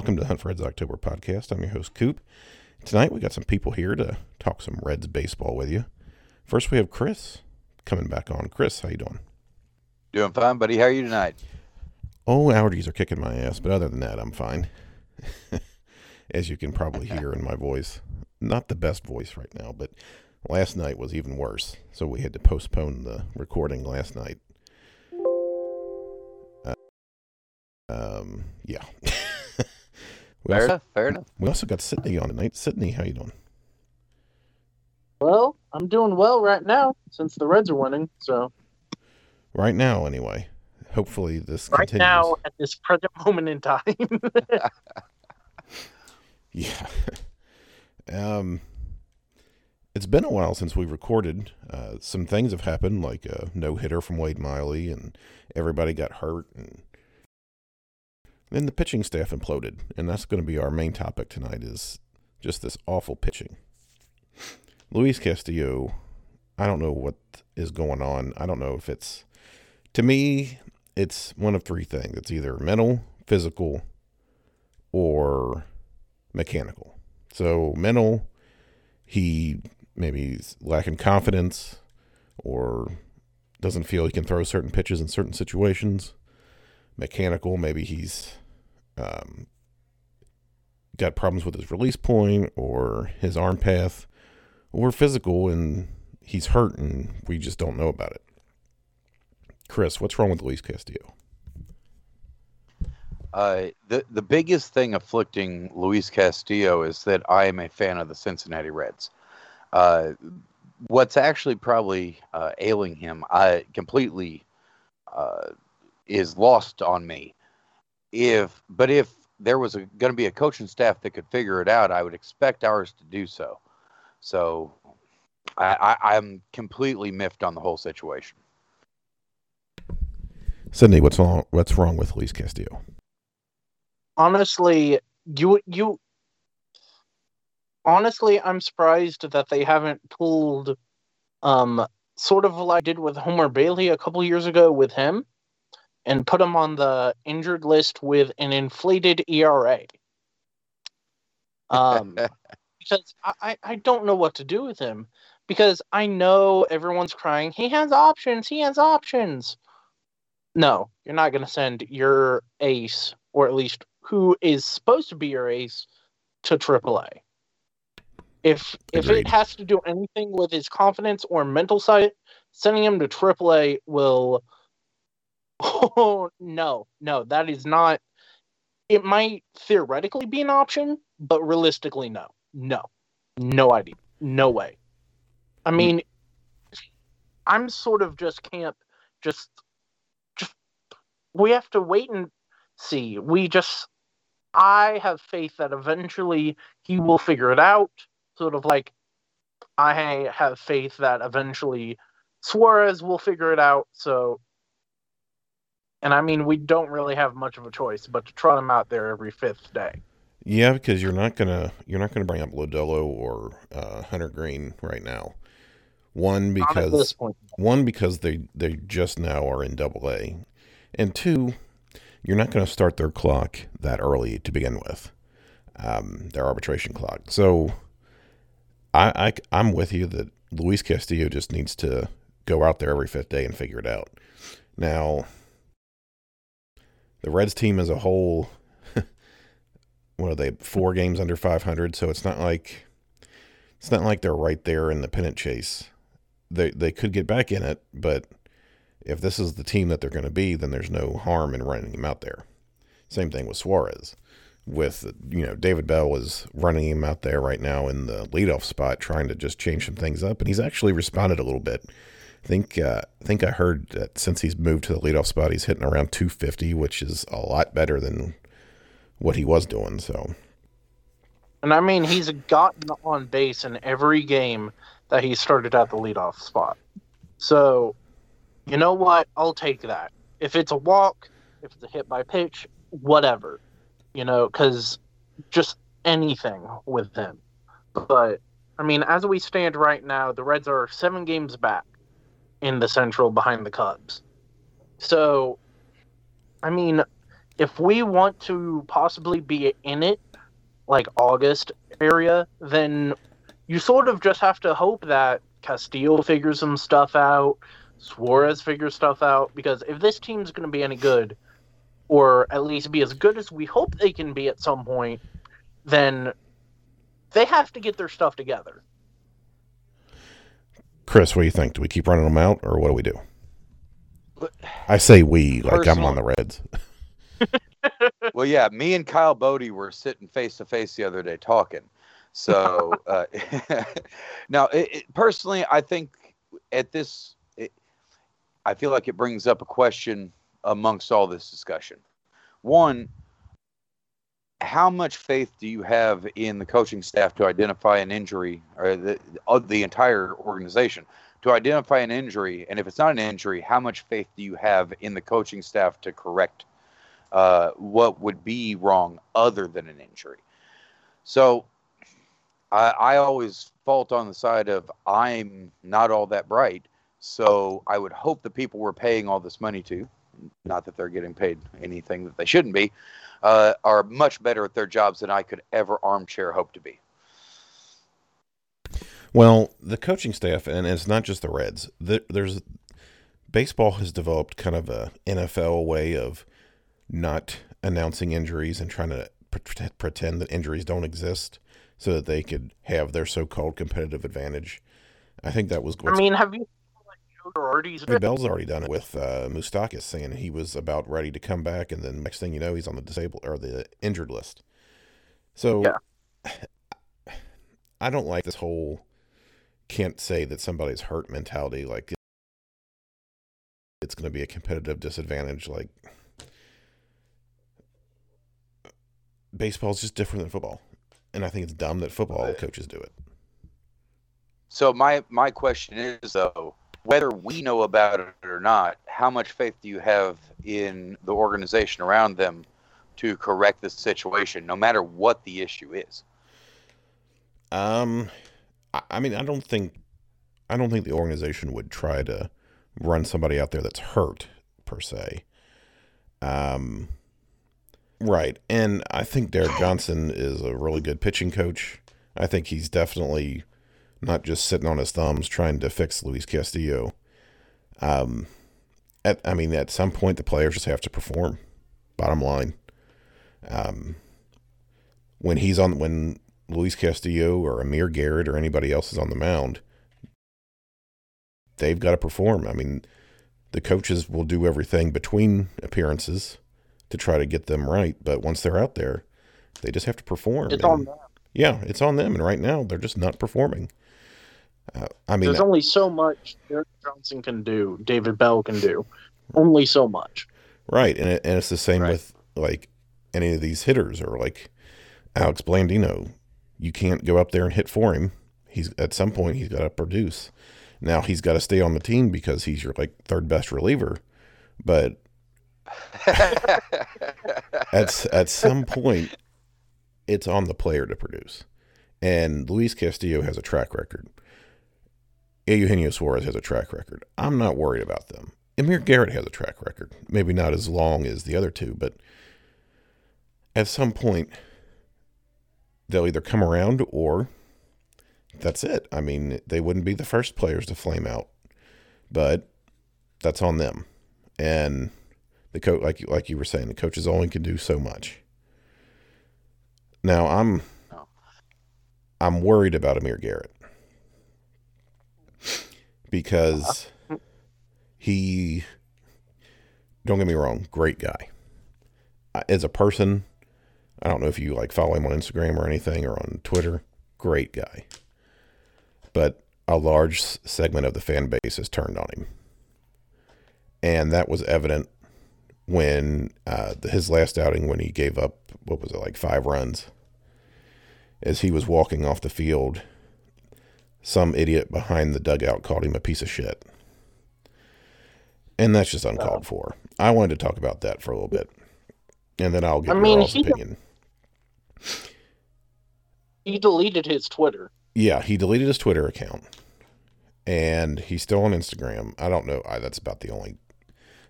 Welcome to Hunt for Reds October podcast. I'm your host, Coop. Tonight we got some people here to talk some Reds baseball with you. First we have Chris coming back on. Chris, how you doing? Doing fine, buddy. How are you tonight? Oh, allergies are kicking my ass, but other than that, I'm fine. As you can probably hear in my voice. Not the best voice right now, but last night was even worse. So we had to postpone the recording last night. Uh, um, yeah. we, Fair also, enough. Fair enough. we also got Sydney on tonight. Sydney, how you doing? Well, I'm doing well right now since the Reds are winning. So Right now, anyway. Hopefully this right continues. now, at this present moment in time, Yeah. um, it's been a while since we recorded. Uh, some things have happened, like a no hitter from Wade Miley, and everybody got hurt, and then the pitching staff imploded, and that's going to be our main topic tonight. Is just this awful pitching. Luis Castillo, I don't know what is going on. I don't know if it's to me, it's one of three things. It's either mental, physical, or mechanical. So mental, he maybe is lacking confidence or doesn't feel he can throw certain pitches in certain situations. Mechanical, maybe he's um, got problems with his release point or his arm path, or physical and he's hurt and we just don't know about it. Chris, what's wrong with Luis Castillo? Uh, the the biggest thing afflicting Luis Castillo is that I am a fan of the Cincinnati Reds. Uh, what's actually probably uh, ailing him, I completely uh, is lost on me. If but if there was going to be a coaching staff that could figure it out, I would expect ours to do so. So I, I, I'm completely miffed on the whole situation. Sydney, what's wrong? What's wrong with Luis Castillo? honestly, you you honestly, I'm surprised that they haven't pulled, um, sort of like I did with Homer Bailey a couple years ago with him, and put him on the injured list with an inflated ERA. Um, because I, I don't know what to do with him because I know everyone's crying. He has options. He has options. No, you're not going to send your ace, or at least who is supposed to be your ace, to AAA. If if it has to do anything with his confidence or mental side, sending him to AAA will. Oh no, no, that is not. It might theoretically be an option, but realistically, no, no, no idea, no way. I mean, I'm sort of just can't just just we have to wait and see. We just I have faith that eventually he will figure it out. Sort of like I have faith that eventually Suarez will figure it out. So and I mean we don't really have much of a choice but to trot him out there every fifth day. Yeah, because you're not gonna you're not gonna bring up Lodolo or uh, Hunter Greene right now. One Not at this because one because they they just now are in Double A, and two, you're not going to start their clock that early to begin with, um, their arbitration clock. So, I, I I'm with you that Luis Castillo just needs to go out there every fifth day and figure it out. Now, the Reds team as a whole, what are they? Four games under 500, so it's not like it's not like they're right there in the pennant chase. They they could get back in it, but if this is the team that they're going to be, then there's no harm in running him out there. Same thing with Suarez. With you know David Bell was running him out there right now in the leadoff spot, trying to just change some things up, and he's actually responded a little bit. I think uh, I think I heard that since he's moved to the leadoff spot, he's hitting around 250, which is a lot better than what he was doing. So And I mean, he's gotten on base in every game that he started at the leadoff spot. So, you know what? I'll take that. If it's a walk, if it's a hit by pitch, whatever. You know, because just anything with him. But, I mean, as we stand right now, the Reds are seven games back in the Central behind the Cubs. So, I mean, if we want to possibly be in it, like August area, then you sort of just have to hope that Castillo figures some stuff out, Suarez figures stuff out, because if this team's going to be any good, or at least be as good as we hope they can be at some point, then they have to get their stuff together. Chris, what do you think? Do we keep running them out, or what do we do? I say we, like I'm on the Reds. well, yeah, me and Kyle Boddy were sitting face to face the other day talking. So uh, now, it, it, personally, I think at this, it, I feel like it brings up a question amongst all this discussion. One, how much faith do you have in the coaching staff to identify an injury or the, the entire organization to identify an injury? And if it's not an injury, how much faith do you have in the coaching staff to correct uh, what would be wrong other than an injury? So I, I always fault on the side of I'm not all that bright. So I would hope the people we're paying all this money to, not that they're getting paid anything that they shouldn't be, uh, are much better at their jobs than I could ever armchair hope to be. Well, the coaching staff, and it's not just the Reds. there's baseball has developed kind of a NFL way of not announcing injuries and trying to pretend that injuries don't exist so that they could have their so-called competitive advantage. I think that was. I mean, have you? Like, I mean, Bell's already done it with uh, Moustakas, saying he was about ready to come back, and then next thing you know, he's on the disabled or the injured list. So, yeah. I don't like this whole can't say that somebody's hurt mentality. Like it's going to be a competitive disadvantage. Like baseball is just different than football and I think it's dumb that football coaches do it. So my my question is though, whether we know about it or not, how much faith do you have in the organization around them to correct the situation, no matter what the issue is? Um, I mean, I don't think, I don't think the organization would try to run somebody out there that's hurt per se. Um, Right. And I think Derek Johnson is a really good pitching coach. I think he's definitely not just sitting on his thumbs trying to fix Luis Castillo. Um, at, I mean, at some point, the players just have to perform. Bottom line. Um, when he's on, when Luis Castillo or Amir Garrett or anybody else is on the mound, they've got to perform. I mean, the coaches will do everything between appearances to try to get them right. But once they're out there, they just have to perform. It's and, on them. Yeah, it's on them. And right now, they're just not performing. Uh, I mean, there's only so much Derek Johnson can do, David Bell can do. Only so much. Right. And, it, and it's the same right. with like any of these hitters or like Alex Blandino. You can't go up there and hit for him. He's at some point he's got to produce. Now he's got to stay on the team because he's your like third best reliever. But at at some point, it's on the player to produce, and Luis Castillo has a track record. Eugenio Suarez has a track record. I'm not worried about them. Amir Garrett has a track record. Maybe not as long as the other two, but at some point, they'll either come around or that's it. I mean, they wouldn't be the first players to flame out, but that's on them. And the coach, like you, like you were saying, the coaches only can do so much. Now I'm, I'm worried about Amir Garrett because he, don't get me wrong, great guy. As a person, I don't know if you like follow him on Instagram or anything or on Twitter. Great guy. But a large segment of the fan base has turned on him. And that was evident when uh, his last outing when he gave up what was it like five runs as he was walking off the field some idiot behind the dugout called him a piece of shit. And that's just uncalled for. I wanted to talk about that for a little bit. And then i'll give I your mean, all's he- opinion. He deleted his Twitter. yeah he deleted his twitter account. And he's still on instagram. I don't know. I, that's about the only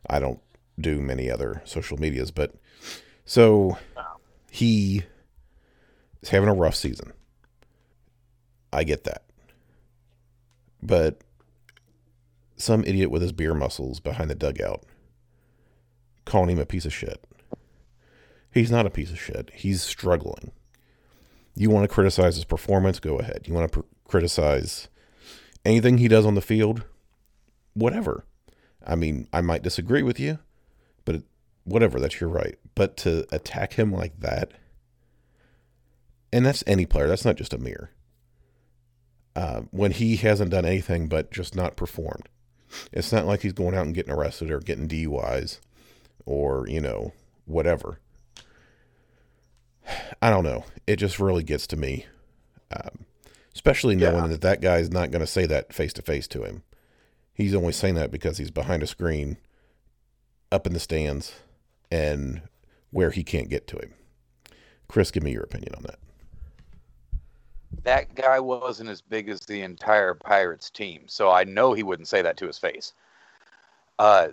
i don't do many other social medias but so he is having a rough season. I get that but some idiot with his beer muscles behind the dugout calling him a piece of shit. He's not a piece of shit. He's struggling. You want to criticize his performance? Go ahead. You want to pr- criticize anything he does on the field? Whatever. I mean i might disagree with you but it, whatever that's your right. But to attack him like that and that's any player that's not just a Amir. Uh, when he hasn't done anything but just not performed. It's not like he's going out and getting arrested or getting duis or you know whatever. I don't know. It just really gets to me um, especially knowing Yeah. that that guy's not going to say that face to face to him. He's only saying that because he's behind a screen up in the stands and where he can't get to him. Chris give me your opinion on that that guy wasn't as big as the entire Pirates team, so I know he wouldn't say that to his face. Uh,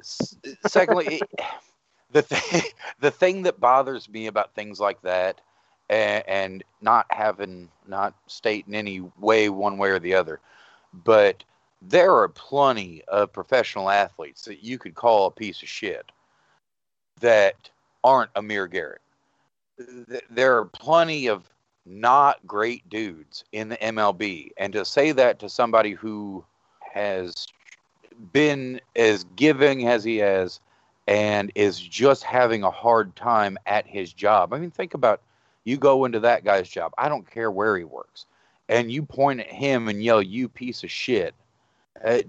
secondly, it- the thing the thing that bothers me about things like that, and, and not having not stating any way one way or the other, but there are plenty of professional athletes that you could call a piece of shit that aren't Amir Garrett. Th- There are plenty of not great dudes in the MLB. And to say that to somebody who has been as giving as he has and is just having a hard time at his job. I mean, think about you go into that guy's job. I don't care where he works. And you point at him and yell, you piece of shit. Uh,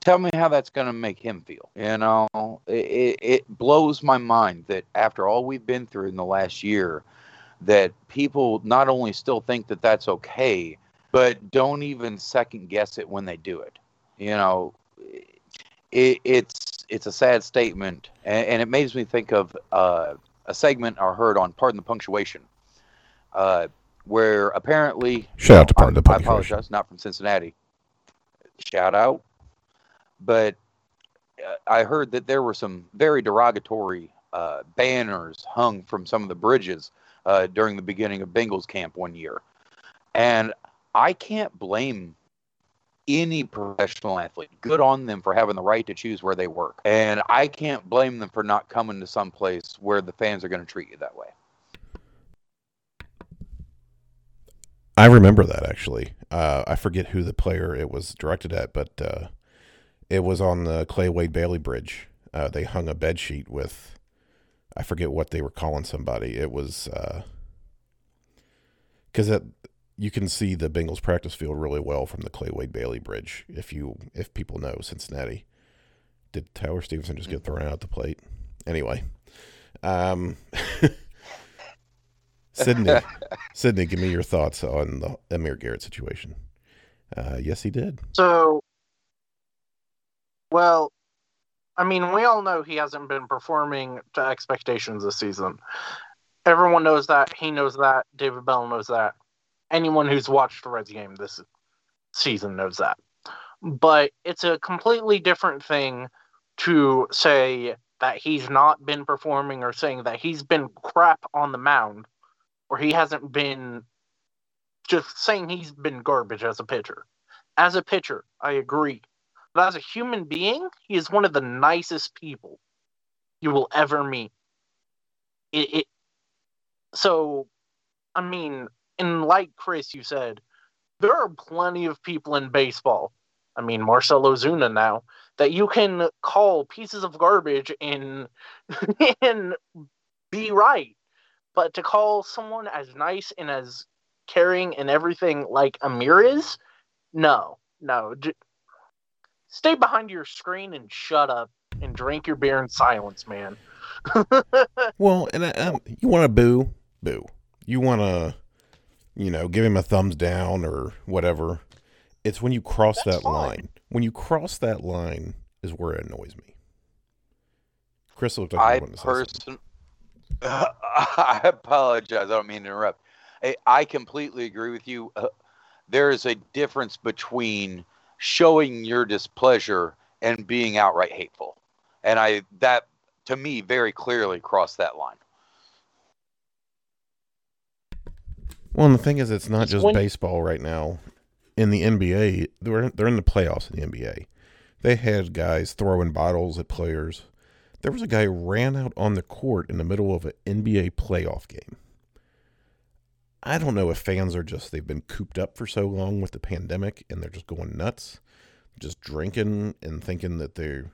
tell me how that's going to make him feel. You know, it, it, it blows my mind that after all we've been through in the last year, that people not only still think that that's okay, but don't even second guess it when they do it. You know, it, it's it's a sad statement, and, and it makes me think of uh, a segment I heard on Pardon the Punctuation, uh, where apparently Shout out to Pardon the Punctuation. I apologize, not from Cincinnati. Shout out, but uh, I heard that there were some very derogatory uh, banners hung from some of the bridges uh, during the beginning of Bengals camp one year. And I can't blame any professional athlete. Good on them for having the right to choose where they work. And I can't blame them for not coming to some place where the fans are going to treat you that way. I remember that actually. Uh, I forget who the player it was directed at, but uh, it was on the Clay Wade Bailey Bridge. Uh, they hung a bed sheet with, I forget what they were calling somebody. It was because it you can see the Bengals practice field really well from the Clay Wade Bailey Bridge. If you if people know Cincinnati, did Tyler Stephenson just get thrown out the plate? Anyway, um, Sydney, Sydney, give me your thoughts on the Amir Garrett situation. Uh, yes, he did. So, well, I mean, we all know he hasn't been performing to expectations this season. Everyone knows that. He knows that. David Bell knows that. Anyone who's watched the Reds game this season knows that. But it's a completely different thing to say that he's not been performing or saying that he's been crap on the mound or he hasn't been just saying he's been garbage as a pitcher. As a pitcher, I agree. But as a human being, he is one of the nicest people you will ever meet. It, it so I mean, and like Chris, you said, there are plenty of people in baseball. I mean, Marcell Ozuna now that you can call pieces of garbage and and be right. But to call someone as nice and as caring and everything like Amir is, no, no. J- stay behind your screen and shut up and drink your beer in silence, man. Well, and I, um, you want to boo, boo. You want to, you know, give him a thumbs down or whatever. It's when you cross That's that fine. line. When you cross that line is where it annoys me. Chris looked like he I wanted to say something. person, I apologize. I don't mean to interrupt. I, I completely agree with you. Uh, there is a difference between showing your displeasure and being outright hateful, and I that to me very clearly crossed that line. Well, and the thing is, it's not It's just when- baseball right now. In the NBA, they're they're in the playoffs in the NBA. They had guys throwing bottles at players. There was a guy who ran out on the court in the middle of an NBA playoff game. I don't know if fans are just they've been cooped up for so long with the pandemic and they're just going nuts, just drinking and thinking that they're,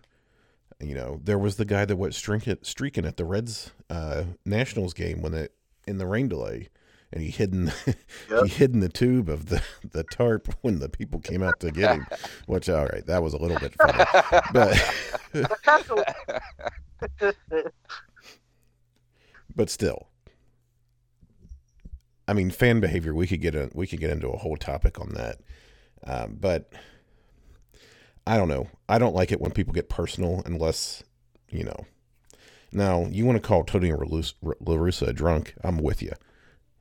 you know, there was the guy that was streaking streaking at the Reds uh, Nationals game when it in the rain delay, and he hidden in he hid in the tube of the the tarp when the people came out to get him. Which all right, that was a little bit funny, but but still. I mean, fan behavior. We could get a we could get into a whole topic on that, um, but I don't know. I don't like it when people get personal, unless you know. Now, you want to call Tony La Russa a drunk? I'm with you.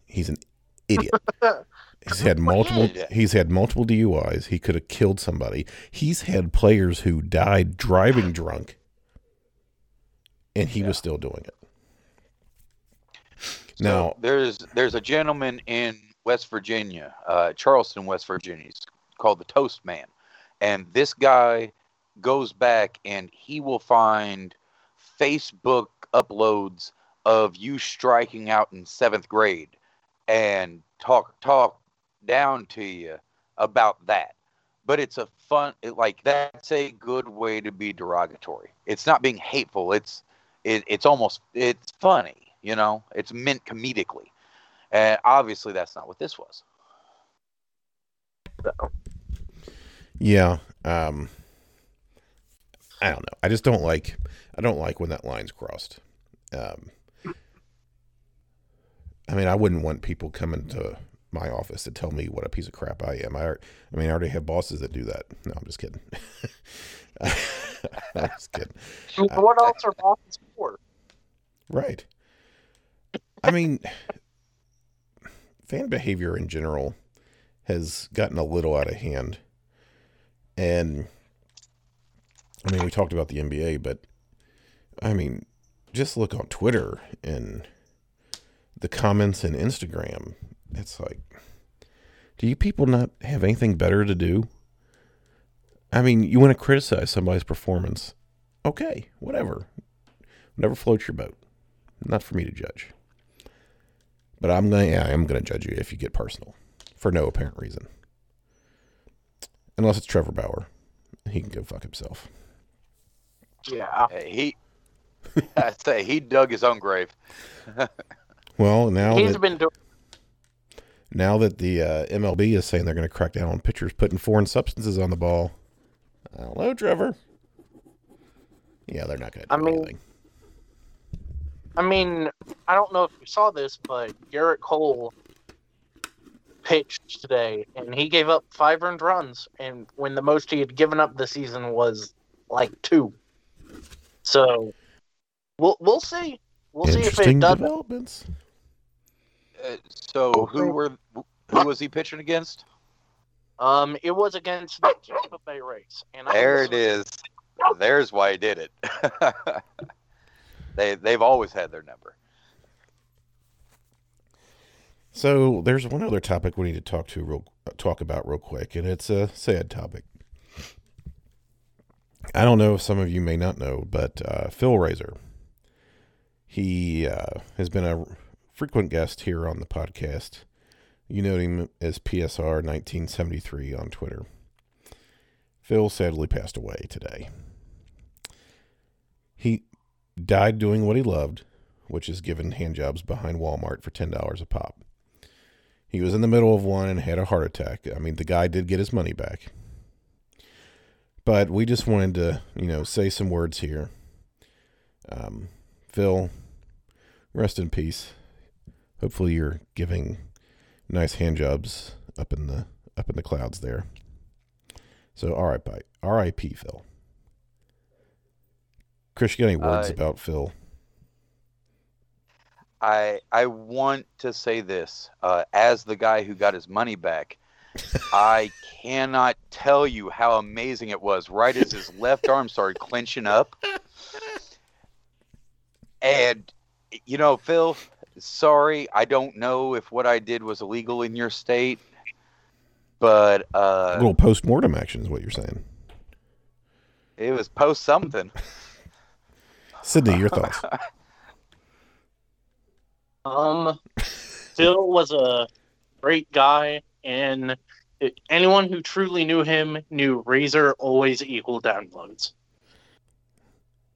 He's an idiot. He's had multiple. He's had multiple DUIs. He could have killed somebody. He's had players who died driving drunk, and he was still doing it. So Now, there's there's a gentleman in West Virginia, uh, Charleston, West Virginia. He's called the Toast Man, and this guy goes back and he will find Facebook uploads of you striking out in seventh grade and talk talk down to you about that. But it's a fun it, like that's a good way to be derogatory. It's not being hateful. It's it, it's almost it's funny, you know. It's meant comedically, and obviously that's not what this was. yeah, um, I don't know. I just don't like. I don't like when that line's crossed. Um, I mean, I wouldn't want people coming to my office to tell me what a piece of crap I am. I, I mean, I already have bosses that do that. No, I'm just kidding. I'm just kidding. what else are bosses for? Right. I mean, fan behavior in general has gotten a little out of hand. And I mean, we talked about the NBA, but I mean, just look on Twitter and the comments and Instagram. It's like, do you people not have anything better to do? I mean, you want to criticize somebody's performance. Okay, whatever. Never float your boat. Not for me to judge. But I'm gonna yeah, I'm gonna judge you if you get personal. For no apparent reason. Unless it's Trevor Bauer. He can go fuck himself. Yeah. He, I say he dug his own grave. Well, now He's that, been doing now that the uh, MLB is saying they're going to crack down on pitchers putting foreign substances on the ball, Hello, Trevor. Yeah, they're not going to do I mean- anything. I mean, I don't know if you saw this, but Gerrit Cole pitched today, and he gave up five earned runs, and when the most he had given up this season was like two. So, we'll we'll see. We'll see if Interesting it does. developments. Uh, so who were who was he pitching against? Um, it was against the Tampa Bay Rays, and I There was- it is. There's why he did it. they they've always had their number. So there's one other topic we need to talk to real talk about real quick, and it's a sad topic. I don't know if some of you may not know, but uh, Phil Raisor, he uh, has been a frequent guest here on the podcast. You know him as PSR 1973 on Twitter. Phil sadly passed away today. He died doing what he loved, which is giving hand jobs behind Walmart for ten dollars a pop. He was in the middle of one and had a heart attack. I mean, the guy did get his money back. But we just wanted to, you know, say some words here. Um, Phil, rest in peace. Hopefully, you're giving nice hand jobs up in the up in the clouds there. So, R.I.P. R.I.P. Phil. Chris, you got any words Uh, about Phil? I I want to say this uh, as the guy who got his money back. I cannot tell you how amazing it was. Right as his left arm started clenching up, and you know, Phil, sorry, I don't know if what I did was illegal in your state, but A uh, little post mortem action is what you're saying. it was post something. Sydney, your thoughts? Um, Phil was a great guy, and anyone who truly knew him knew Raisor always equaled downloads.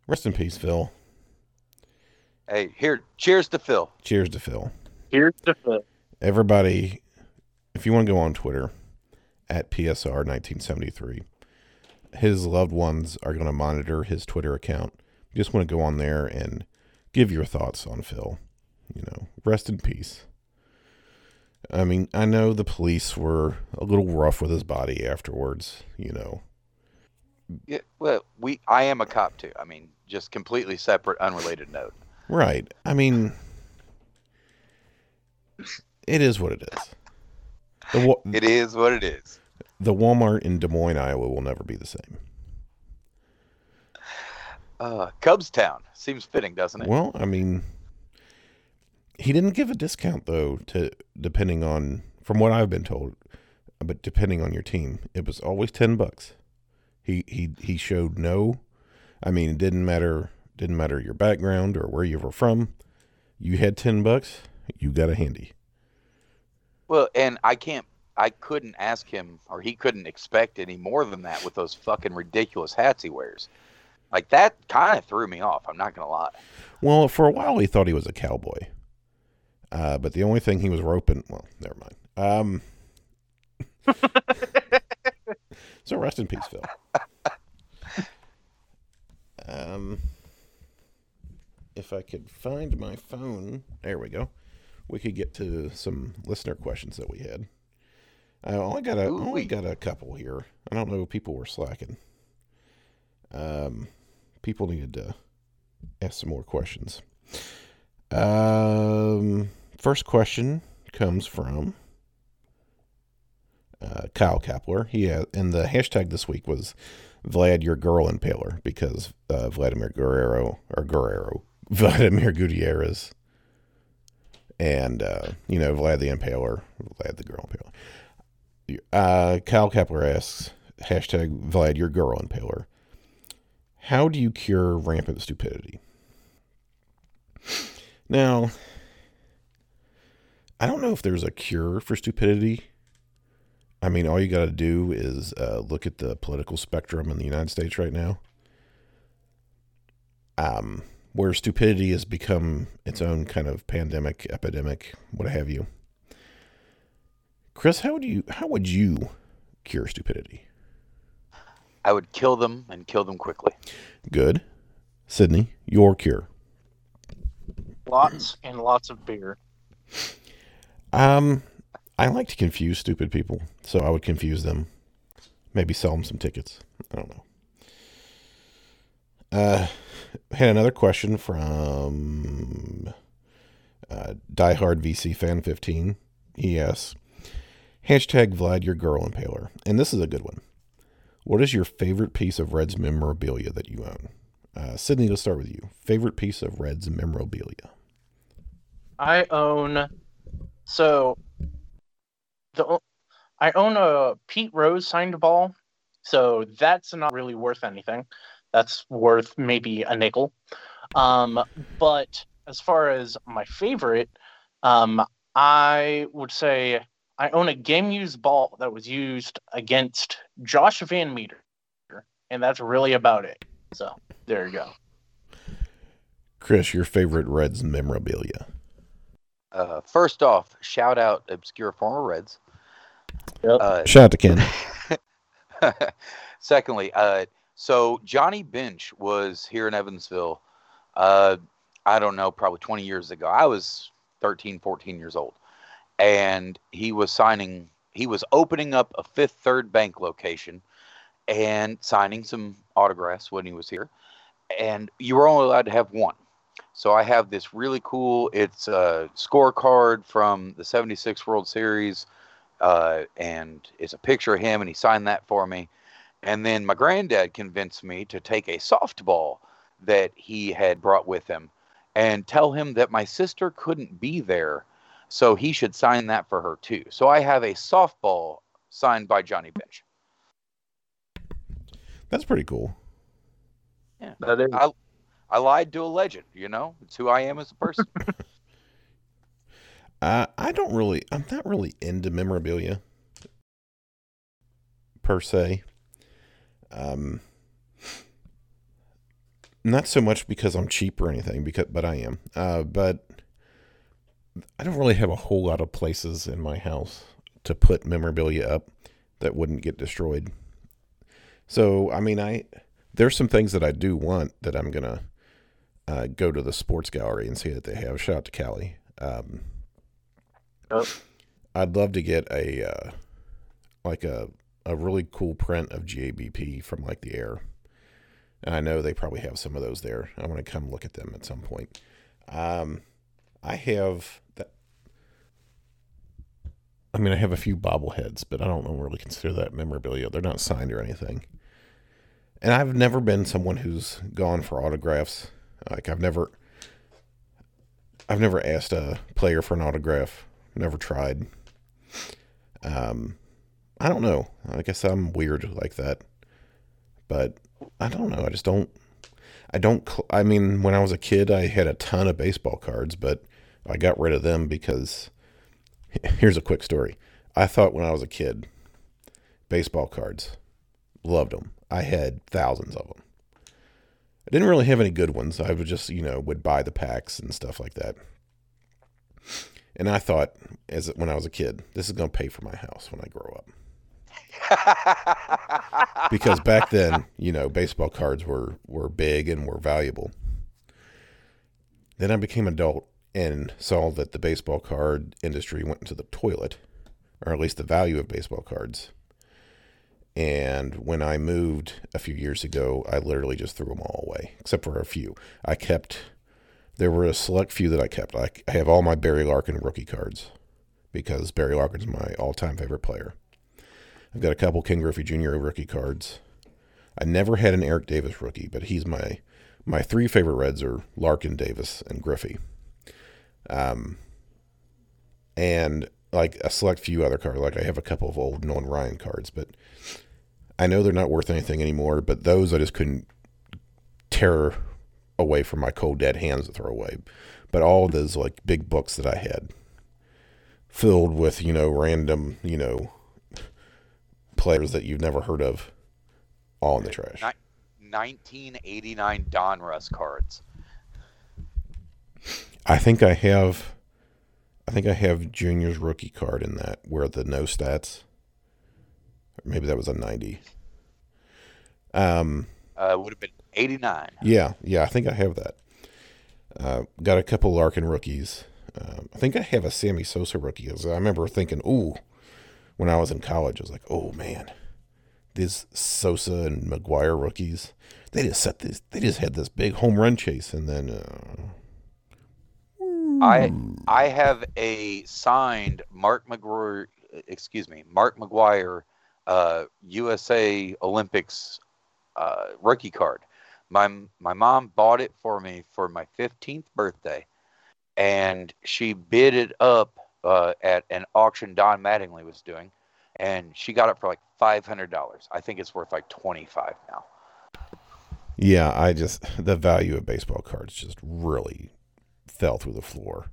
Rest in peace, Phil. Hey, here, cheers to Phil. Cheers to Phil. Here's to Phil. Everybody, if you want to go on Twitter at PSR1973, his loved ones are going to monitor his Twitter account. Just want to go on there and give your thoughts on Phil. You know, rest in peace. I mean, I know the police were a little rough with his body afterwards, you know. Yeah, well, we I am a cop too. I mean, just completely separate, unrelated note. Right. I mean, it is what it is. The, it is what it is. the Walmart in Des Moines, Iowa will never be the same. Uh, Cubstown seems fitting, doesn't it? Well, I mean, he didn't give a discount though to depending on from what I've been told, but depending on your team, it was always ten bucks. He he he showed no, I mean, it didn't matter didn't matter your background or where you were from. You had ten bucks, you got a handy. Well, and I can't, I couldn't ask him, or he couldn't expect any more than that with those fucking ridiculous hats he wears. Like that kind of threw me off. I'm not gonna lie. Well, for a while he thought he was a cowboy, uh, but the only thing he was roping. Well, never mind. Um, so rest in peace, Phil. Um, if I could find my phone, there we go. We could get to some listener questions that we had. I only got a Ooh, only got a couple here. I don't know if people were slacking. Um, people needed to ask some more questions. Um, first question comes from uh, Kyle Kapler. He and the hashtag this week was Vlad, your girl impaler, because uh, Vladimir Guerrero or Guerrero, Vladimir Gutierrez, and uh, you know Vlad the Impaler, Vlad the girl impaler. Uh, Kyle Kapler asks hashtag Vlad, your girl impaler. How do you cure rampant stupidity? Now, I don't know if there's a cure for stupidity. I mean, all you got to do is uh, look at the political spectrum in the United States right now, um, where stupidity has become its own kind of pandemic, epidemic, what have you. Chris, how would you how would you cure stupidity? I would kill them and kill them quickly. Good, Sydney, your cure. Lots and lots of beer. Um, I like to confuse stupid people, so I would confuse them. Maybe sell them some tickets. I don't know. Uh, had another question from uh, diehard VC fan fifteen. He asks, hashtag Vlad your girl impaler, and this is a good one. What is your favorite piece of Reds memorabilia that you own? Uh, Sydney, let's start with you. Favorite piece of Reds memorabilia? I own so the I own a Pete Rose signed ball, so that's not really worth anything. That's worth maybe a nickel. Um, but as far as my favorite, um, I would say I own a game used ball that was used against Josh VanMeter, and that's really about it. So there you go. Chris, your favorite Reds memorabilia? Uh, first off, shout out obscure former Reds. Yep. Uh, Shout out to Ken. Secondly, uh, so Johnny Bench was here in Evansville. Uh, I don't know, probably 20 years ago. I was 13, 14 years old. And he was signing, he was opening up a Fifth Third Bank location and signing some autographs when he was here. And you were only allowed to have one. So I have this really cool, it's a scorecard from the 76 World Series. Uh, and it's a picture of him, and he signed that for me. And then my granddad convinced me to take a softball that he had brought with him and tell him that my sister couldn't be there, so he should sign that for her too. So I have a softball signed by Johnny Bench. That's pretty cool. Yeah. That is. I, I lied to a legend, you know? It's who I am as a person. Uh, I don't really, I'm not really into memorabilia per se. Um, not so much because I'm cheap or anything, because but I am. Uh, but I don't really have a whole lot of places in my house to put memorabilia up that wouldn't get destroyed. So I mean, I there's some things that I do want that I'm gonna uh, go to the sports gallery and see that they have. Shout out to Callie. Um, Yep. I'd love to get a uh, like a a really cool print of GABP from like the air. And I know they probably have some of those there. I want to come look at them at some point. Um, I have that. I mean, I have a few bobbleheads, but I don't really consider that memorabilia. They're not signed or anything. And I've never been someone who's gone for autographs. Like I've never, I've never asked a player for an autograph. Never tried. Um, I don't know. I guess I'm weird like that. But I don't know. I just don't. I don't. Cl- I mean, when I was a kid, I had a ton of baseball cards, but I got rid of them because. Here's a quick story. I thought when I was a kid, baseball cards, loved them. I had thousands of them. I didn't really have any good ones. I would just, you know, would buy the packs and stuff like that. And I thought, as when I was a kid, this is going to pay for my house when I grow up. because back then, you know, baseball cards were were big and were valuable. Then I became adult and saw that the baseball card industry went into the toilet, or at least the value of baseball cards. And when I moved a few years ago, I literally just threw them all away, except for a few. I kept there were a select few that I kept. I, I have all my Barry Larkin rookie cards because Barry Larkin's my all-time favorite player. I've got a couple Ken Griffey Jr. rookie cards. I never had an Eric Davis rookie, but he's my my three favorite Reds are Larkin, Davis, and Griffey. Um, and like a select few other cards. Like I have a couple of old Nolan Ryan cards, but I know they're not worth anything anymore. But those I just couldn't tear away from my cold dead hands to throw away. But all those like big books that I had filled with, you know, random, you know, players that you've never heard of, all in the trash. Ni- 1989 Donruss cards. I think I have I think I have Junior's rookie card in that where the no stats. Maybe that was a 90. Um Uh, would have been 89. Yeah, yeah, I think I have that. Uh, got a couple Larkin rookies. Um, I think I have a Sammy Sosa rookie. I remember thinking, ooh, when I was in college, I was like, oh man, these Sosa and McGwire rookies, they just set this, they just had this big home run chase, and then uh, I I have a signed Mark McGwire, excuse me, Mark McGwire, uh, USA Olympics uh, rookie card. My my mom bought it for me for my 15th birthday, and she bid it up uh, at an auction Don Mattingly was doing, and she got it for like five hundred dollars. I think it's worth like 25 now. yeah, I just the value of baseball cards just really fell through the floor.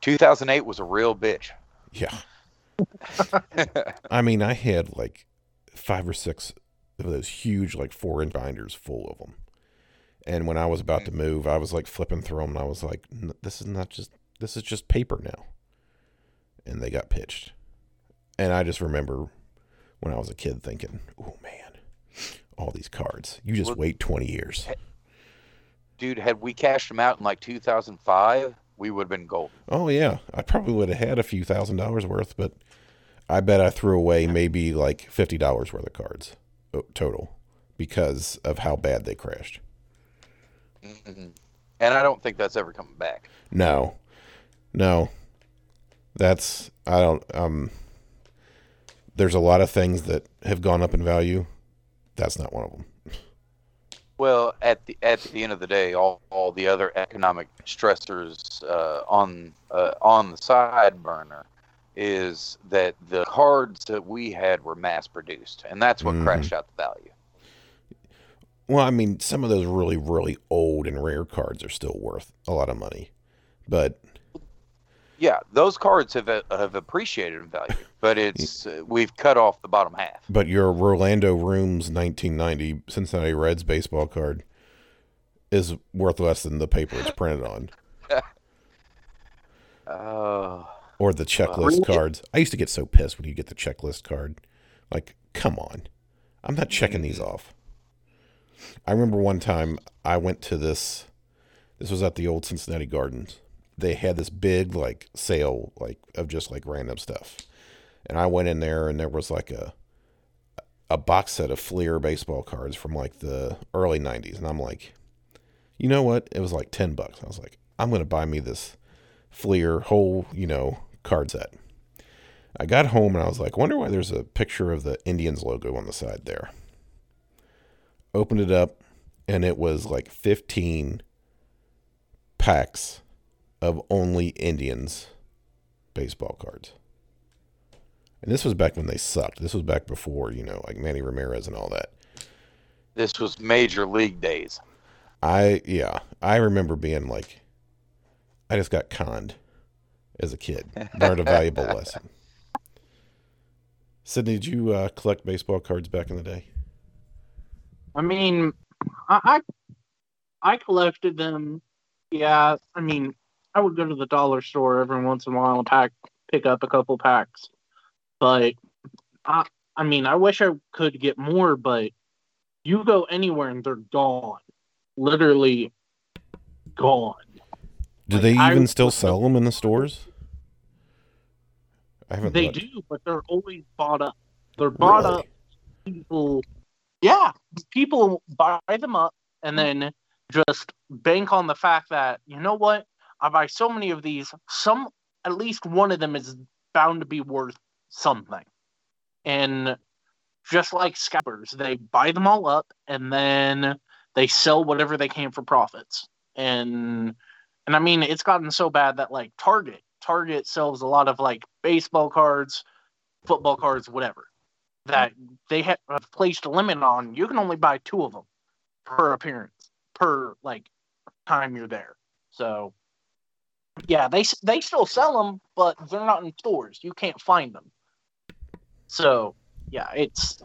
2008 was a real bitch. Yeah. I mean, I had like five or six of those huge, like four inch binders full of them. And when I was about to move, I was like flipping through them and I was like, "N- this is not just, this is just paper now. And they got pitched. And I just remember when I was a kid thinking, oh man, all these cards. You just Well- wait 20 years. dude, had we cashed them out in like 2005, we would have been gold. Oh yeah, I probably would have had a few thousand dollars worth, but I bet I threw away maybe like fifty dollars worth of cards oh, total because of how bad they crashed. hmm And I don't think that's ever coming back. No, no, that's I don't. Um, there's a lot of things that have gone up in value. That's not one of them. Well, at the at the end of the day, all, all the other economic stressors uh, on uh, on the side burner is that the cards that we had were mass produced, and that's what Mhm. crashed out the value. Well, I mean, some of those really, really old and rare cards are still worth a lot of money, but Yeah, those cards have uh, have appreciated in value, but it's uh, we've cut off the bottom half. but your Rolando Roomes 1990 Cincinnati Reds baseball card is worth less than the paper it's printed on, Oh, or the checklist Really? cards. I used to get so pissed when you get the checklist card. Like, come on, I'm not checking these off. I remember one time I went to this. This was at the old Cincinnati Gardens. They had this big like sale like of just like random stuff, and I went in there and there was like a a box set of Fleer baseball cards from like the early '90s, and I'm like, you know what? It was like ten bucks. I was like, I'm gonna buy me this Fleer whole you know card set. I got home and I was like, wonder why there's a picture of the Indians logo on the side there. Opened it up, and it was like 15 packs of only Indians baseball cards. And this was back when they sucked. This was back before, you know, like Manny Ramirez and all that. this was major league days. I, yeah, I remember being like, I just got conned as a kid. Learned a valuable lesson. Sydney, did you uh, collect baseball cards back in the day? I mean, I, I I collected them. Yeah, I mean, I would go to the dollar store every once in a while and pack pick up a couple packs. But I I mean, I wish I could get more, but you go anywhere and they're gone. Literally gone. Do Like, they even would still sell them in the stores? I haven't. They looked. do, but they're always bought up. They're bought Really? up. People, yeah, people buy them up and then just bank on the fact that you know what? Uh, I buy so many of these. Some, at least one of them is bound to be worth something. And just like scalpers, they buy them all up and then they sell whatever they can for profits. And and I mean, it's gotten so bad that like Target, Target sells a lot of like baseball cards, football cards, whatever. That they have have placed a limit on. You can only buy two of them per appearance, per like time you're there. So yeah, they they still sell them, but they're not in stores. You can't find them. So yeah, it's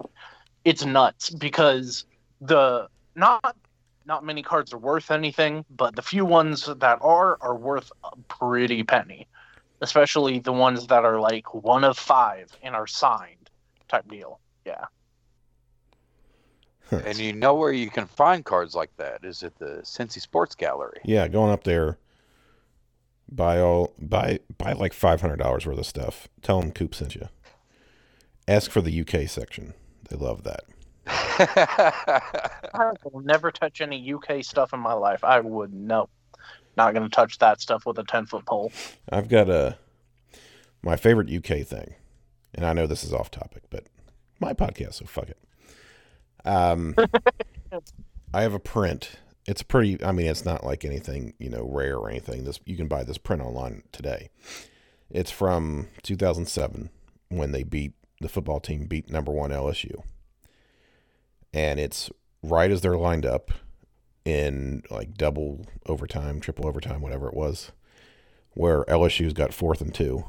it's nuts because the not not many cards are worth anything, but the few ones that are are worth a pretty penny, especially the ones that are like one of five and are signed type deal. Yeah, And you know where you can find cards like that is at the Cincy Sports Gallery. Yeah, going up there, buy all buy buy like five hundred dollars worth of stuff. Tell them Coop sent you. Ask for the UK section. They love that. I will never touch any UK stuff in my life. I would no, not gonna touch that stuff with a ten foot pole. I've got a my favorite UK thing, and I know this is off topic, but my podcast, so fuck it. Um, I have a print. It's pretty. I mean, it's not like anything you know rare or anything. This you can buy this print online today. It's from 2007 when they beat the football team beat number one LSU, and it's right as they're lined up in like double overtime, triple overtime, whatever it was where LSU's got fourth and two,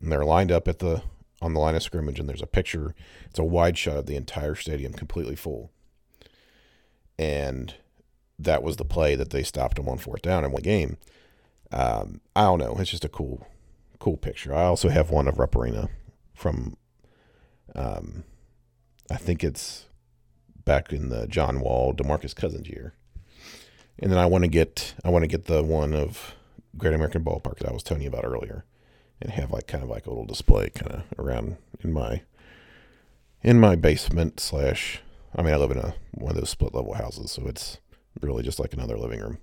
and they're lined up at the on the line of scrimmage, and there's a picture. It's a wide shot of the entire stadium, completely full, and that was the play that they stopped him on fourth down won the game. Um, I don't know. It's just a cool, cool picture. I also have one of Rupp Arena from, um, I think it's back in the John Wall, Demarcus Cousins year, And then I want to get I want to get the one of Great American Ballpark that I was telling you about earlier, and have like kind of like a little display kind of around in my in my basement slash. I mean, I live in a one of those split level houses, so it's really just like another living room.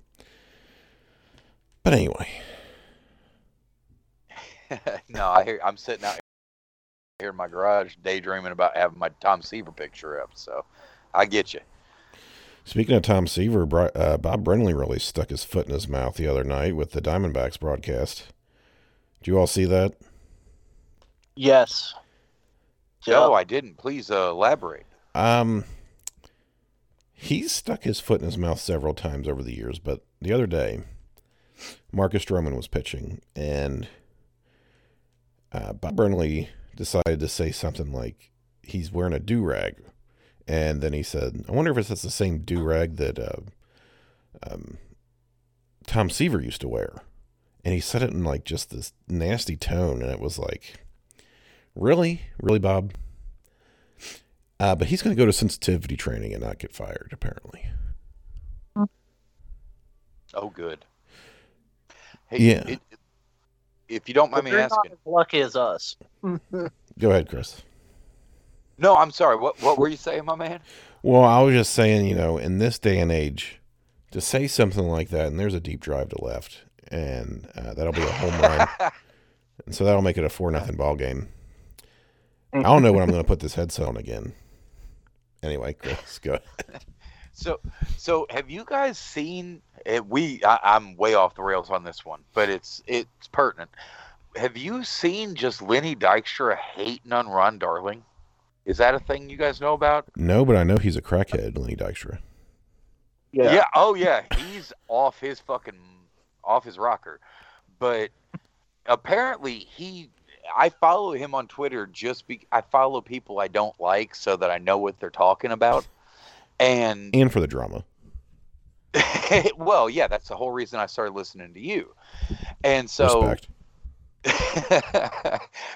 But anyway, no, I hear. I'm sitting out here in my garage, daydreaming about having my Tom Seaver picture up. So, I get you. Speaking of Tom Seaver, uh, Bob Brenly really stuck his foot in his mouth the other night with the Diamondbacks broadcast. Do you all see that? Yes. No, I didn't. Please uh, elaborate. Um, he's stuck his foot in his mouth several times over the years, but the other day, Marcus Stroman was pitching, and uh, Bob Brenly decided to say something like he's wearing a do rag, and then he said, "I wonder if it's the same do rag that uh, um, Tom Seaver used to wear." And he said it in like just this nasty tone, and it was like, "Really, really, Bob." Uh, but he's going to go to sensitivity training and not get fired, apparently. Oh, good. Hey, Yeah. it- if you don't mind But me they're not asking, as lucky as us. Go ahead, Chris. no, I'm sorry. What what were you saying, my man? Well, I was just saying, you know, in this day and age, to say something like that, and there's a deep drive to left, and uh, that'll be a home run, and so that'll make it a four nothing ball game. I don't know when I'm going to put this headset on again. Anyway, Chris, go. So, so have you guys seen? eh, We, I, I'm way off the rails on this one, but it's it's pertinent. Have you seen just Lenny Dykstra hating on Ron Darling? Is that a thing you guys know about? No, but I know he's a crackhead, Lenny Dykstra. Yeah. Yeah. Oh yeah. He's off his fucking off his rocker. But apparently he I follow him on Twitter just be I follow people I don't like so that I know what they're talking about. And And for the drama. well, yeah, that's the whole reason I started listening to you. And so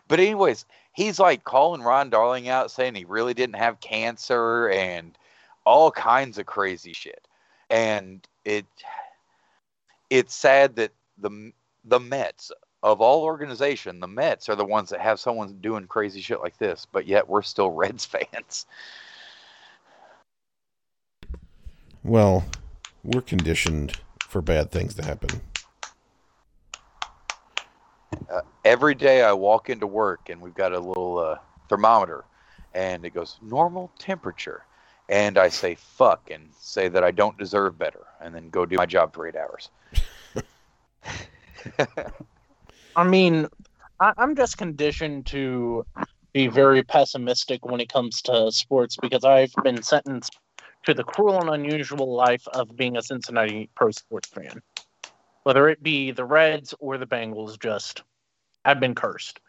but anyways, he's like calling Ron Darling out saying he really didn't have cancer and all kinds of crazy shit. And it it's sad that the the Mets of all organization, the Mets are the ones that have someone doing crazy shit like this, but yet we're still Reds fans. Well, we're conditioned for bad things to happen. Every day I walk into work and we've got a little uh, thermometer and it goes normal temperature. And I say fuck and say that I don't deserve better and then go do my job for eight hours. I mean, I, I'm just conditioned to be very pessimistic when it comes to sports because I've been sentenced to the cruel and unusual life of being a Cincinnati pro sports fan. Whether it be the Reds or the Bengals, just I've been cursed.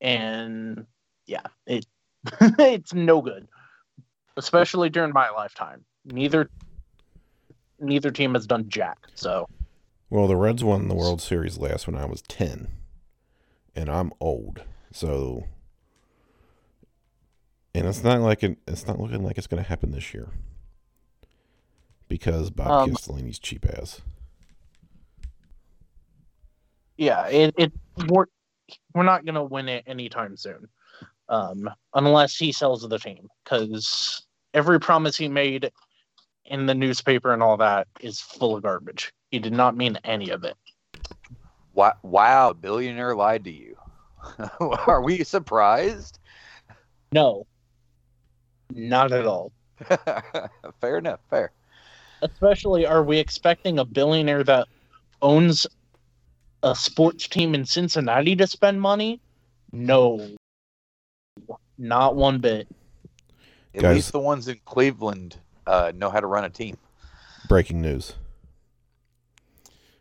And yeah, it it's no good. Especially during my lifetime. Neither neither team has done jack. So Well, the Reds won the World Series last when I was 10, and I'm old. So, and it's not like it, it's not looking like it's going to happen this year because Bob Um, Castellini's cheap ass. yeah, it, it we're we're not gonna win it anytime soon, um, unless he sells the team. Because every promise he made in the newspaper and all that is full of garbage. He did not mean any of it. Wow, wow a billionaire lied to you. Are we surprised? No, not at all. fair enough, fair. Especially, are we expecting a billionaire that owns a sports team in Cincinnati to spend money? No, not one bit. At Guys- least the ones in Cleveland uh, know how to run a team. Breaking news.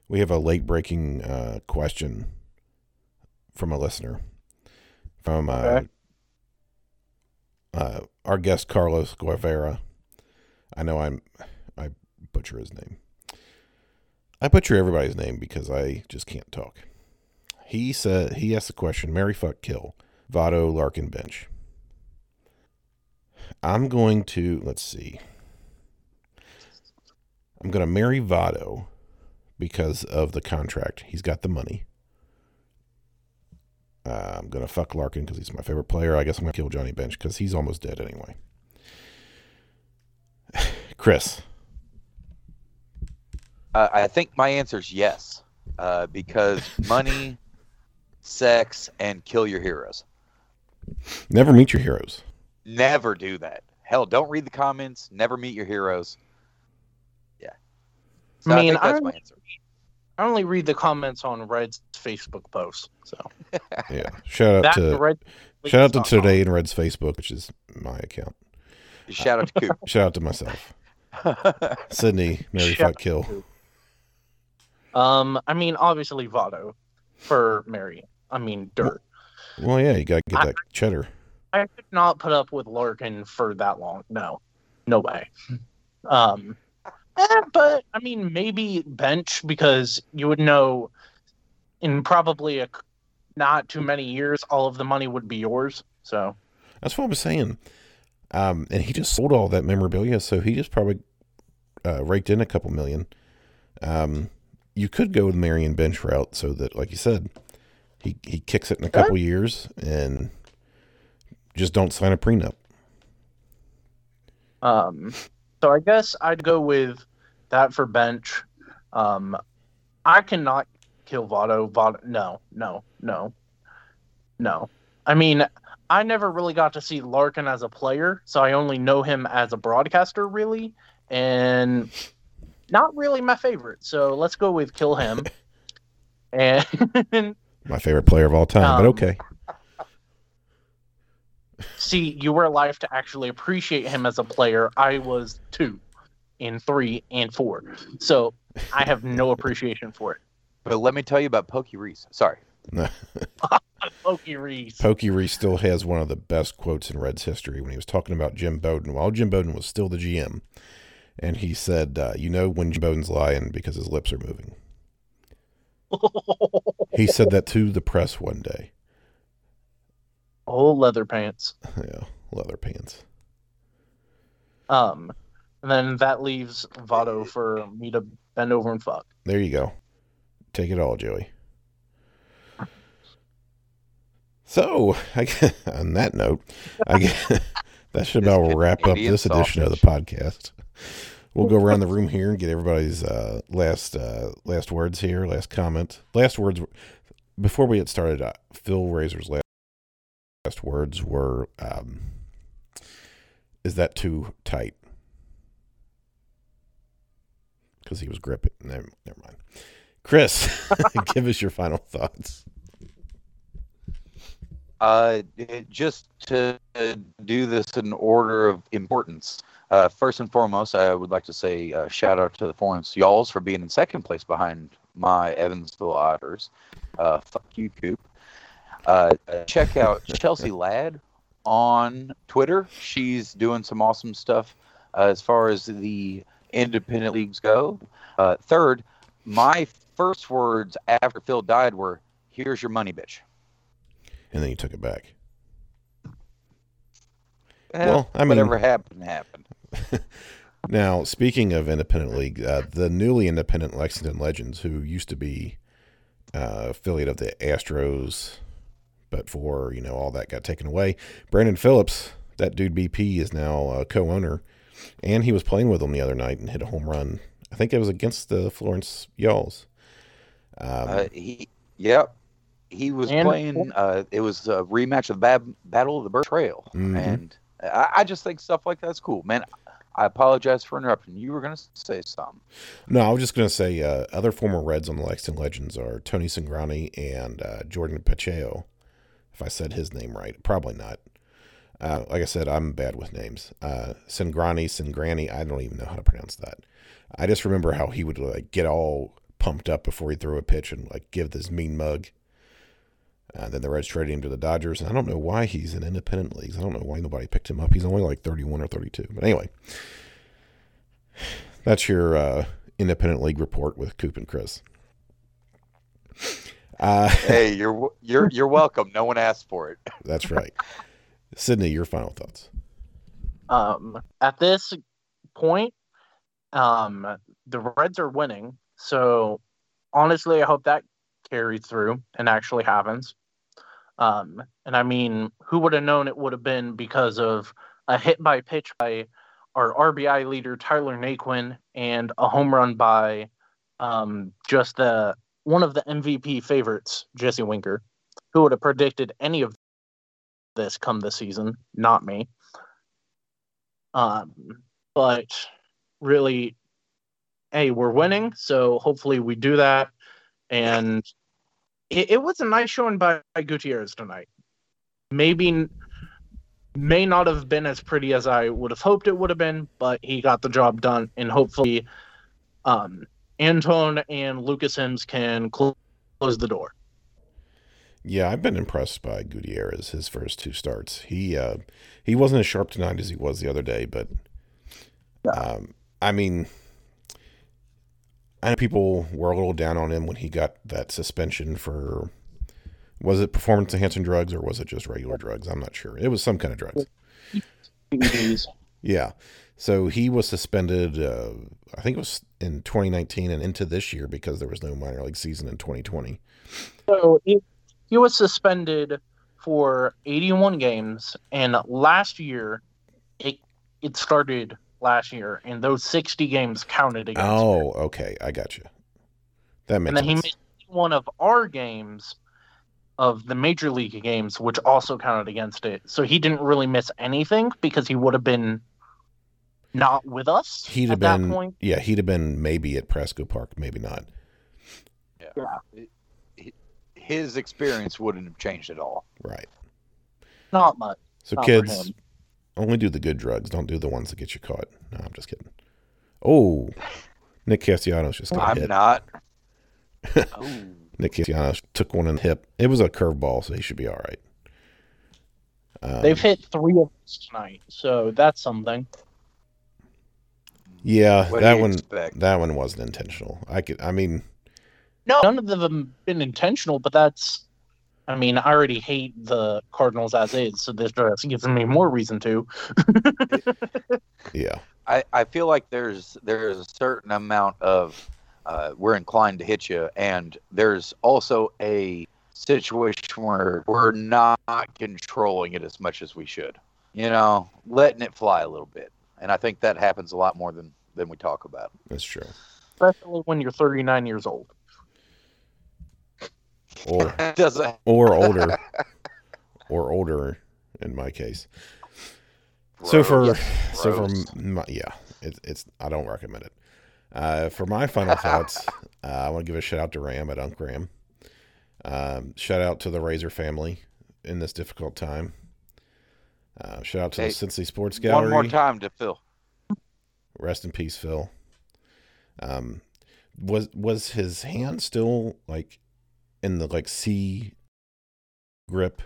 We have a late breaking uh, question from a listener from uh, Okay. uh, our guest Carlos Guevara. I know I'm I butcher his name. I butcher everybody's name because I just can't talk. He said he asked the question: Mary fuck kill Votto Larkin bench. I'm going to let's see. I'm going to marry Votto because of the contract. He's got the money. Uh, I'm going to fuck Larkin because he's my favorite player. I guess I'm going to kill Johnny Bench because he's almost dead anyway. Chris. Uh, I think my answer is yes, uh, because money, sex, and kill your heroes. Never meet your heroes. Never do that. Hell, don't read the comments. Never meet your heroes. Yeah. So I I, mean, think that's I- my answer. I only read the comments on Red's Facebook posts. So Yeah. Shout out to Red. shout out to today in Red's Facebook, which is my account. Shout out to Coop. Shout out to myself. Sydney, Mary Shout fuck kill. Um, I mean, obviously Votto for Mary. I mean, dirt. Well, yeah, you got to get I- that cheddar. I could not put up with Larkin for that long. No, no way. Um, eh, but I mean, maybe bench because you would know in probably a c- not too many years, all of the money would be yours. So That's what I was saying. Um, and he just sold all that memorabilia, so he just probably uh, raked in a couple million. Um, you could go the Marion bench route, so that, like you said, he he kicks it in a couple years and just don't sign a prenup. Um, so I guess I'd go with that for bench. Um, I cannot kill Votto. Votto, no, no, no, no. I mean, I never really got to see Larkin as a player, so I only know him as a broadcaster, really, and not really my favorite. So let's go with kill him. and My favorite player of all time, but Um, okay. See, you were alive to actually appreciate him as a player. I was two, in three, and four. So I have no appreciation for it. But let me tell you about Pokey Reese. Sorry. Loki Reese. Pokey Reese still has one of the best quotes in Reds history when he was talking about Jim Bowden while Jim Bowden was still the GM. And he said, uh, You know when Jim Bowden's lying because his lips are moving. He said that to the press one day. Oh, leather pants. Yeah, leather pants. Um, and then that leaves Votto for me to bend over and fuck. There you go. Take it all, Joey. So, I, gue- on that note, I guess that should about wrap up Canadian this edition of the podcast. We'll go around the room here and get everybody's uh, last uh, last words here, last comment, last words. Before we get started, uh, Phil Raisor's last, last words were, um, "Is that too tight?" Because he was gripping. Never, never mind. Chris, give us your final thoughts. Uh, just to do this in order of importance. Uh, first and foremost, I would like to say uh, shout out to the Florence Y'alls for being in second place behind my Evansville Otters. Uh, fuck you, Coop. Uh, check out Chelsea Ladd on Twitter. She's doing some awesome stuff uh, as far as the independent leagues go. Uh, third, my first words after Phil died were, "Here's your money, bitch." And then you took it back. Eh, Well, I mean- whatever happened happened. Now, speaking of independent league, uh, the newly independent Lexington Legends, who used to be uh, affiliate of the Astros, but for you know all that got taken away. Brandon Phillips, that dude BP, is now a co-owner, and he was playing with them the other night and hit a home run. I think it was against the Florence Y'alls. Um, Uh, he, yep, he was And- playing. Uh, it was a rematch of the Bab- Battle of the Bird Trail, Mhm. and I, I just think stuff like that's cool, man. I apologize for interrupting. You were gonna say something. No, I was just going to say uh, other former Reds on the Lexington Legends are Tony Cingrani and uh, Jordan Pacheco. If I said his name right, probably not. Uh, like I said, I'm bad with names. Uh, Cingrani, I don't even know how to pronounce that. I just remember how he would like get all pumped up before he threw a pitch and like give this mean mug. Uh, then the Reds traded him to the Dodgers, and I don't know why he's in independent leagues. I don't know why nobody picked him up. He's only like 31 or 32. But anyway, that's your uh, independent league report with Coop and Chris. Uh, hey, you're you're you're welcome. No one asked for it. that's right. Sydney, your final thoughts. Um, at this point, um, the Reds are winning. So honestly, I hope that carries through and actually happens. Um, and I mean, who would have known it would have been because of a hit by pitch by our RBI leader Tyler Naquin and a home run by um, just the one of the MVP favorites, Jesse Winker. Who would have predicted any of this come this season? Not me. Um, but really, hey, we're winning, so hopefully we do that. And it, it was a nice showing by, by Gutierrez tonight. Maybe may not have been as pretty as I would have hoped it would have been, but he got the job done, and hopefully, um, Antone and Lucas Sims can cl- close the door. Yeah, I've been impressed by Gutierrez his first two starts. He uh, he wasn't as sharp tonight as he was the other day, but um, I mean, I know people were a little down on him when he got that suspension for was it performance enhancing drugs or was it just regular drugs? I'm not sure. It was some kind of drugs. Yeah. So he was suspended. Uh, I think it was in 2019 and into this year because there was no minor league season in 2020. So he, he was suspended for 81 games, and last year it it started last year, and those 60 games counted against. him. Oh, okay. I got you. That makes and then he sense. missed one of our games of the major league games, which also counted against it. So he didn't really miss anything because he would have been not with us He'd at have that been, point. yeah, he'd have been maybe at Prasco Park, maybe not. Yeah, His experience wouldn't have changed at all. Right. Not much. So Not kids, only do the good drugs. Don't do the ones that get you caught. No, I'm just kidding. Oh, Nick Castellanos just got I'm hit. not. oh, Nick Castellanos took one in the hip. It was a curveball, so he should be all right. Um, They've hit three of us tonight, so that's something. Yeah, what that one. expect? That one wasn't intentional. I could. I mean, No, none of them have been intentional, but that's. I mean, I already hate the Cardinals as is, so this just gives me more reason to. yeah, I, I feel like there's there's a certain amount of uh, we're inclined to hit you, and there's also a situation where we're not controlling it as much as we should. You know, letting it fly a little bit, and I think that happens a lot more than than we talk about. that's true. Especially when you're 39 years old. Or doesn't. or older, or older in my case. So for Gross. so for my, yeah, it's it's I don't recommend it. Uh, for my final thoughts, uh, I want to give a shout out to Ram at Unk Ram. Um, shout out to the Raisor family in this difficult time. Uh, shout out to Hey, the Cincy Sports Gallery. one more time to Phil. Rest in peace, Phil. Um, was was his hand still like in the like C grip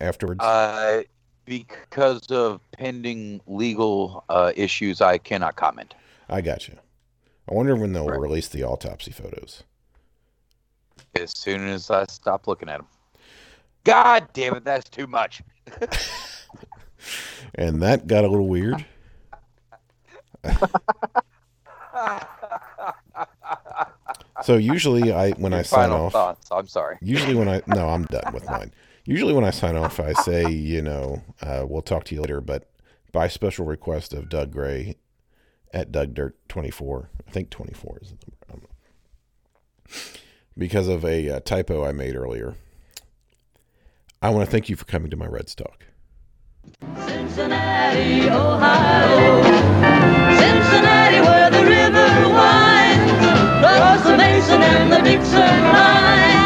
afterwards? Uh, because of pending legal uh, issues, I cannot comment. I got you. I wonder when they'll Right. release the autopsy photos. As soon as I stop looking at them. God damn it, that's too much. And that got a little weird. So usually I when I sign off, thoughts. I'm sorry. usually when I no, I'm done with mine. Usually when I sign off, I say, you know, uh, we'll talk to you later, but by special request of Doug Gray at Doug Dirt 24, I think 24 is the number. Know. Because of a uh, typo I made earlier. I want to thank you for coming to my Reds Talk. Cincinnati, Ohio. Cincinnati, where the river winds across the Mason and the Dixon line.